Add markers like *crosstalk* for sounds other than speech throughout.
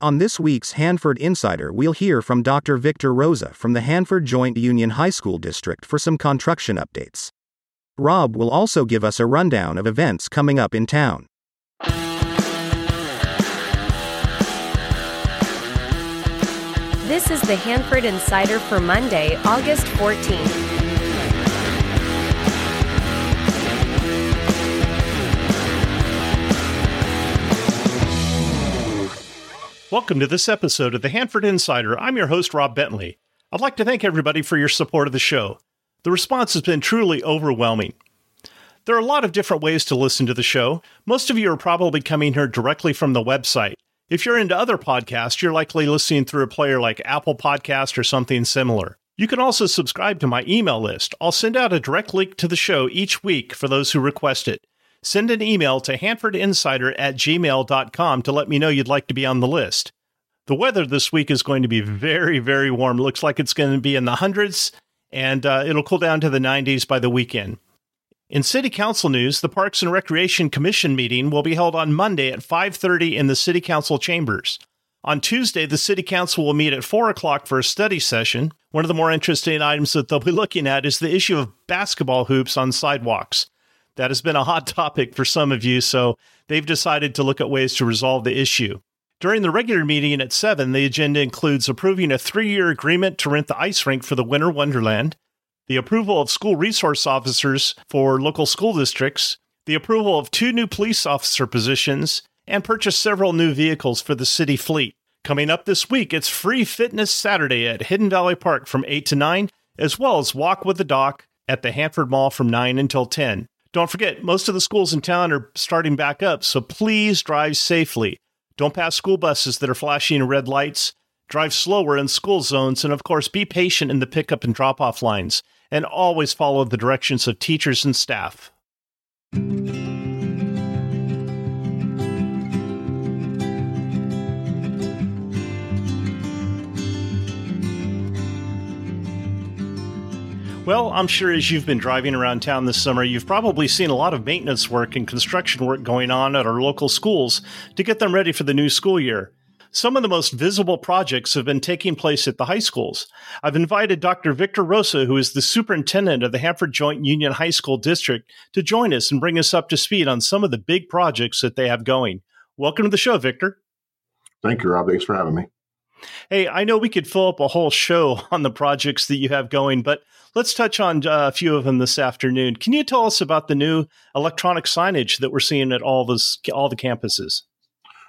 On this week's Hanford Insider, we'll hear from Dr. Victor Rosa from the Hanford Joint Union High School District for some construction updates. Rob will also give us a rundown of events coming up in town. This is the Hanford Insider for Monday, August 14th. Welcome to this episode of the Hanford Insider. I'm your host, Rob Bentley. I'd like to thank everybody for your support of the show. The response has been truly overwhelming. There are a lot of different ways to listen to the show. Most of you are probably coming here directly from the website. If you're into other podcasts, you're likely listening through a player like Apple Podcast or something similar. You can also subscribe to my email list. I'll send out a direct link to the show each week for those who request it send an email to hanfordinsider at gmail.com to let me know you'd like to be on the list. The weather this week is going to be very, very warm. Looks like it's going to be in the hundreds, and uh, it'll cool down to the 90s by the weekend. In City Council news, the Parks and Recreation Commission meeting will be held on Monday at 5:30 in the City Council chambers. On Tuesday, the City Council will meet at 4 o'clock for a study session. One of the more interesting items that they'll be looking at is the issue of basketball hoops on sidewalks. That has been a hot topic for some of you, so they've decided to look at ways to resolve the issue. During the regular meeting at 7, the agenda includes approving a three year agreement to rent the ice rink for the Winter Wonderland, the approval of school resource officers for local school districts, the approval of two new police officer positions, and purchase several new vehicles for the city fleet. Coming up this week, it's Free Fitness Saturday at Hidden Valley Park from 8 to 9, as well as Walk with the Doc at the Hanford Mall from 9 until 10. Don't forget, most of the schools in town are starting back up, so please drive safely. Don't pass school buses that are flashing red lights. Drive slower in school zones, and of course, be patient in the pickup and drop off lines, and always follow the directions of teachers and staff. Well, I'm sure as you've been driving around town this summer, you've probably seen a lot of maintenance work and construction work going on at our local schools to get them ready for the new school year. Some of the most visible projects have been taking place at the high schools. I've invited Dr. Victor Rosa, who is the superintendent of the Hanford Joint Union High School District, to join us and bring us up to speed on some of the big projects that they have going. Welcome to the show, Victor. Thank you, Rob. Thanks for having me. Hey, I know we could fill up a whole show *laughs* on the projects that you have going, but let's touch on uh, a few of them this afternoon. Can you tell us about the new electronic signage that we're seeing at all this all the campuses?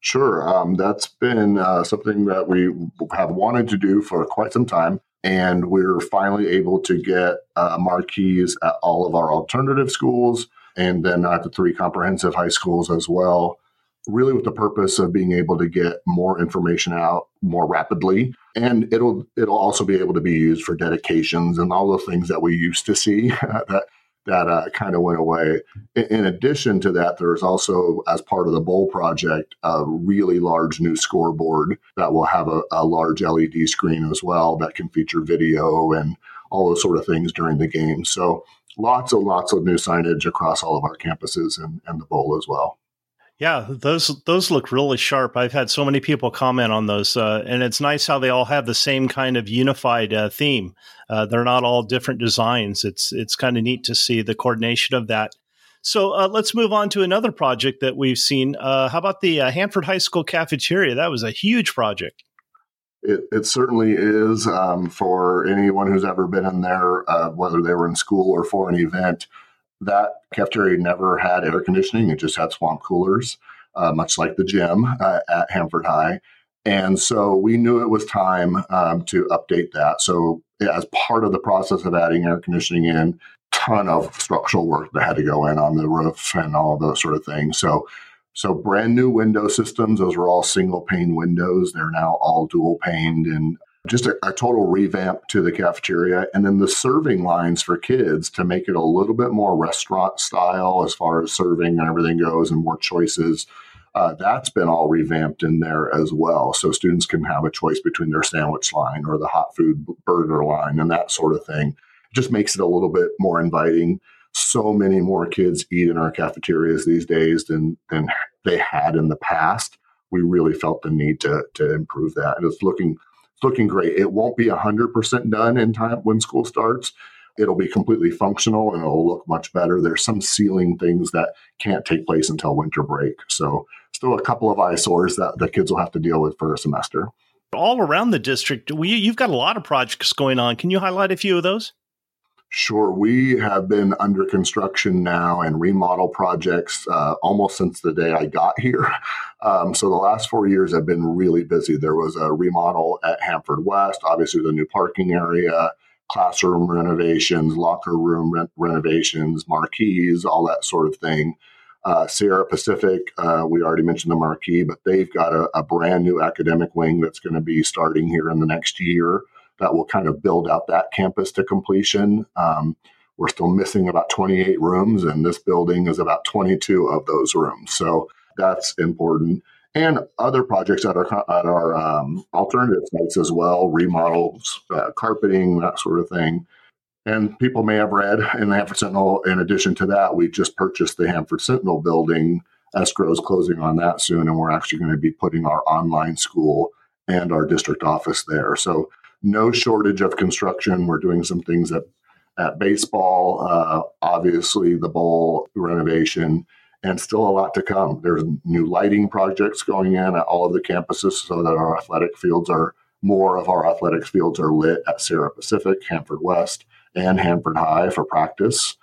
Sure, um, that's been uh, something that we have wanted to do for quite some time, and we're finally able to get uh, marquees at all of our alternative schools, and then at the three comprehensive high schools as well really with the purpose of being able to get more information out more rapidly and it'll it'll also be able to be used for dedications and all the things that we used to see *laughs* that that uh, kind of went away. In, in, addition to that, there's also, as part of the Bowl project, a really large new scoreboard that will have a, a large LED screen as well that can feature video and all those sort of things during the game. So lots and lots of new signage across all of our campuses and, and the Bowl as well. Yeah, those those look really sharp. I've had so many people comment on those, uh, and it's nice how they all have the same kind of unified uh, theme. Uh, they're not all different designs. It's it's kind of neat to see the coordination of that. So uh, let's move on to another project that we've seen. Uh, how about the uh, Hanford High School cafeteria? That was a huge project. It, it certainly is um, for anyone who's ever been in there, whether they were in school or for an event that cafeteria never had air conditioning; it just had swamp coolers, uh, much like the gym uh, at Hanford High. And so we knew it was time um, to update that. So as part of the process of adding air conditioning in, ton of structural work that had to go in on the roof and all those sort of things. So so brand new window systems. Those were all single pane windows. They're now all dual paned and just a, a, total revamp to the cafeteria and then the serving lines for kids to make it a little bit more restaurant style as far as serving and everything goes and more choices uh, that's been all revamped in there as well. So students can have a choice between their sandwich line or the hot food burger line and that sort of thing. Just makes it a little bit more inviting. So many more kids eat in our cafeterias these days than than they had in the past. We really felt the need to to improve that. And it's looking looking great. It won't be hundred percent done in time when school starts. It'll be completely functional and it'll look much better. There's some ceiling things that can't take place until winter break. So still a couple of eyesores that the kids will have to deal with for a semester. All around the district, we, you've got a lot of projects going on. Can you highlight a few of those? Sure. We have been under construction now and remodel projects uh, almost since the day I got here. Um, so the last four years have been really busy. There was a remodel at Hanford West, obviously the new parking area, classroom renovations, locker room re- renovations, marquees, all that sort of thing. Uh, Sierra Pacific, uh, we already mentioned the marquee, but they've got a, a brand new academic wing that's going to be starting here in the next year that will kind of build out that campus to completion. Um, we're still missing about 28 rooms, and this building is about 22 of those rooms. So that's important. And other projects at our at our um, alternative sites as well, remodels, uh, carpeting, that sort of thing. And people may have read in the Hanford Sentinel, in addition to that, we just purchased the Hanford Sentinel building. Escrow is closing on that soon, and we're actually going to be putting our online school and our district office there. So no shortage of construction. We're doing some things at at baseball, uh, obviously the bowl renovation, and still a lot to come. There's new lighting projects going in at all of the campuses so that our athletic fields are more of our athletics fields are lit at Sierra Pacific, Hanford West, and Hanford High for practice.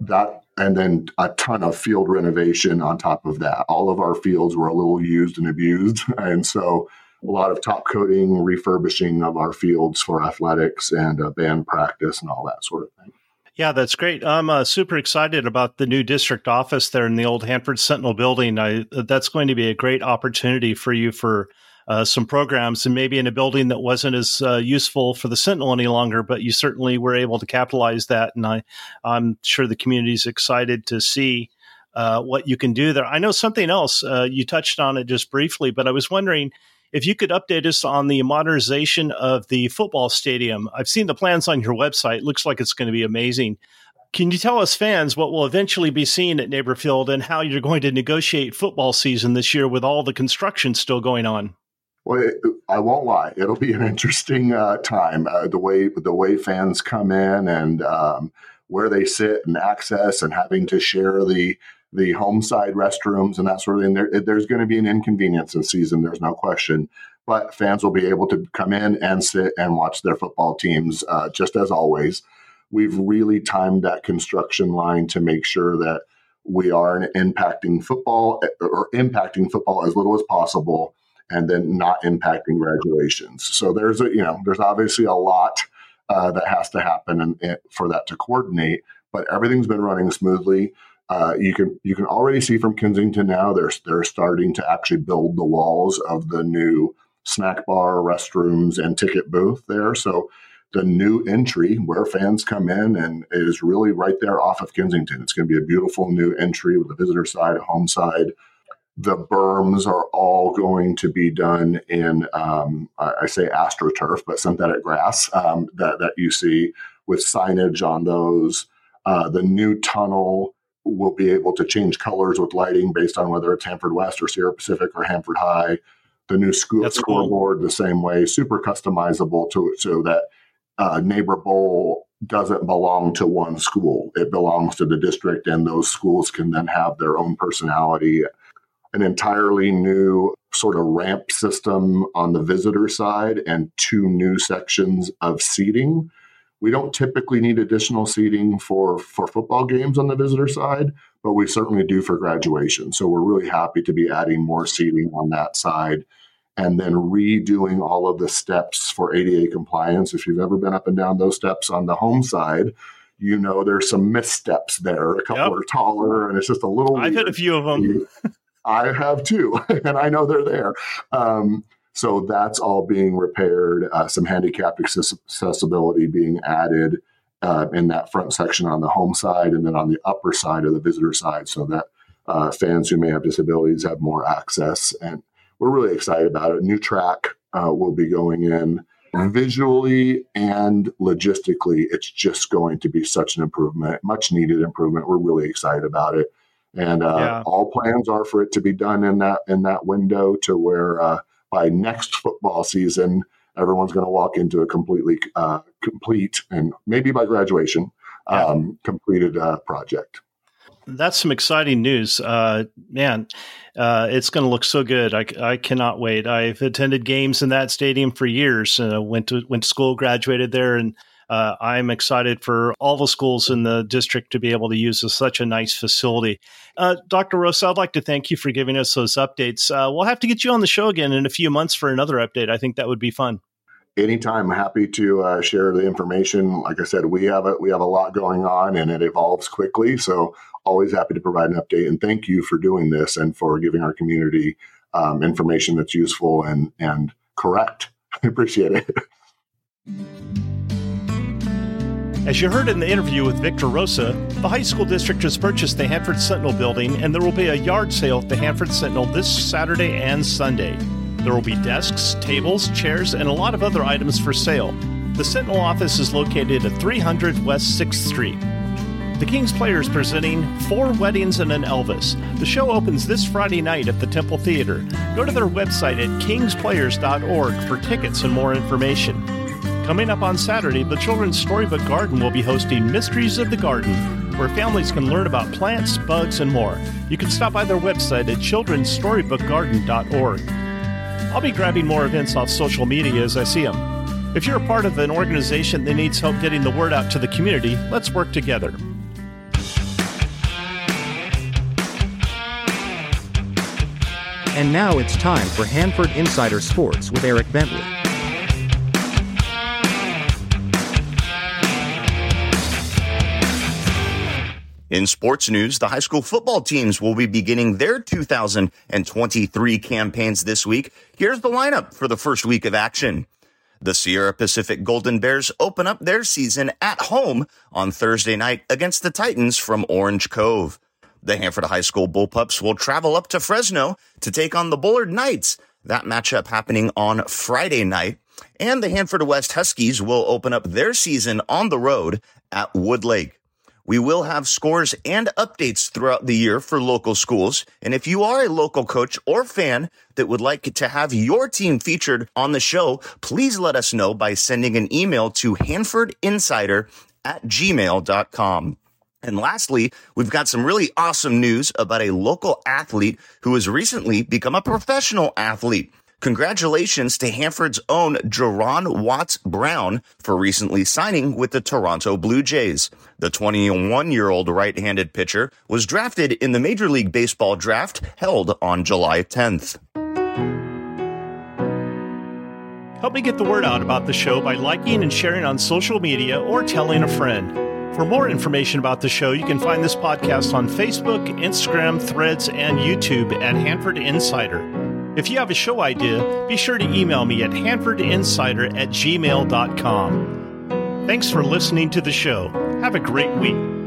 That and then a ton of field renovation on top of that. All of our fields were a little used and abused, *laughs* and so a lot of top coating, refurbishing of our fields for athletics and uh, band practice and all that sort of thing. Yeah, that's great. I'm uh, super excited about the new district office there in the old Hanford Sentinel building. I, that's going to be a great opportunity for you for uh, some programs and maybe in a building that wasn't as uh, useful for the Sentinel any longer, but you certainly were able to capitalize that. And I, I'm sure the community is excited to see uh, what you can do there. I know something else. Uh, you touched on it just briefly, but I was wondering if you could update us on the modernization of the football stadium. I've seen the plans on your website. It looks like it's going to be amazing. Can you tell us fans what will eventually be seen at Neighbor Field and how you're going to negotiate football season this year with all the construction still going on? Well, it, I won't lie; it'll be an interesting uh, time. Uh, the way the way fans come in and um, where they sit and access, and having to share the the home side restrooms and that sort of thing. There, there's going to be an inconvenience this season. There's no question. But fans will be able to come in and sit and watch their football teams uh, just as always. We've really timed that construction line to make sure that we are impacting football or impacting football as little as possible and then not impacting graduations. So there's a, you know, there's obviously a lot uh, that has to happen and for that to coordinate, but everything's been running smoothly. Uh, you can you can already see from Kensington now they're they're starting to actually build the walls of the new snack bar, restrooms, and ticket booth there. So the new entry where fans come in and is really right there off of Kensington. It's going to be a beautiful new entry with the visitor side, a home side. The berms are all going to be done in, um, I say astroturf, but synthetic grass um, that, that you see with signage on those. Uh, the new tunnel will be able to change colors with lighting based on whether it's Hanford West or Sierra Pacific or Hanford High. The new school That's scoreboard cool. the same way, super customizable to so that uh, Neighbor Bowl doesn't belong to one school. It belongs to the district, and those schools can then have their own personality. An entirely new sort of ramp system on the visitor side, and two new sections of seating we don't typically need additional seating for, for football games on the visitor side, but we certainly do for graduation. So we're really happy to be adding more seating on that side and then redoing all of the steps for ADA compliance. If you've ever been up and down those steps on the home side, you know there's some missteps there. A couple yep. are taller, and it's just a little. I've weird. had a few of them. *laughs* I have too, *laughs* and I know they're there. Um, so that's all being repaired. Uh, some handicap accessibility being added uh, in that front section on the home side and then on the upper side of the visitor side so that uh, fans who may have disabilities have more access. And we're really excited about it. New track uh, will be going in visually and logistically. It's just going to be such an improvement, much needed improvement. We're really excited about it. And uh, Yeah. all plans are for it to be done in that in that window to where uh, by next football season, everyone's going to walk into a completely uh, complete and maybe by graduation Yeah. um, completed uh, project. That's some exciting news. Uh, man, uh, it's going to look so good. I, I cannot wait. I've attended games in that stadium for years. Uh, went to went to school, graduated there, and uh, I'm excited for all the schools in the district to be able to use such a nice facility. Uh, Dr. Rosa, I'd like to thank you for giving us those updates. Uh, we'll have to get you on the show again in a few months for another update. I think that would be fun. anytime happy to uh, share the information like i said we have a we have a lot going on and it evolves quickly so always happy to provide an update and thank you for doing this and for giving our community um, information that's useful and and correct *laughs* i appreciate it As you heard in the interview with Victor Rosa, the high school district has purchased the Hanford Sentinel building, and there will be a yard sale at the Hanford Sentinel this Saturday and Sunday. There will be desks, tables, chairs, and a lot of other items for sale. The Sentinel office is located at 300 West 6th Street. The Kings Players presenting Four Weddings and an Elvis. The show opens this Friday night at the Temple Theater. Go to their website at kingsplayers.org for tickets and more information. Coming up on Saturday, the Children's Storybook Garden will be hosting Mysteries of the Garden, where families can learn about plants, bugs, and more. You can stop by their website at children'sstorybookgarden.org. I'll be grabbing more events off social media as I see them. If you're a part of an organization that needs help getting the word out to the community, let's work together. And now it's time for Hanford Insider Sports with Eric Bentley. In sports news, the high school football teams will be beginning their 2023 campaigns this week. Here's the lineup for the first week of action. The Sierra Pacific Golden Bears open up their season at home on Thursday night against the Titans from Orange Cove. The Hanford High School Bullpups will travel up to Fresno to take on the Bullard Knights. That matchup happening on Friday night. And the Hanford West Huskies will open up their season on the road at Woodlake. We will have scores and updates throughout the year for local schools. And if you are a local coach or fan that would like to have your team featured on the show, please let us know by sending an email to hanfordinsider at gmail.com. And lastly, we've got some really awesome news about a local athlete who has recently become a professional athlete. Congratulations to Hanford's own Juaron Watts-Brown for recently signing with the Toronto Blue Jays. The 21 year old right handed pitcher was drafted in the Major League Baseball draft held on July 10th. Help me get the word out about the show by liking and sharing on social media or telling a friend. For more information about the show, you can find this podcast on Facebook, Instagram, Threads, and YouTube at Hanford Insider. If you have a show idea, be sure to email me at hanfordinsider at gmail.com. Thanks for listening to the show. Have a great week.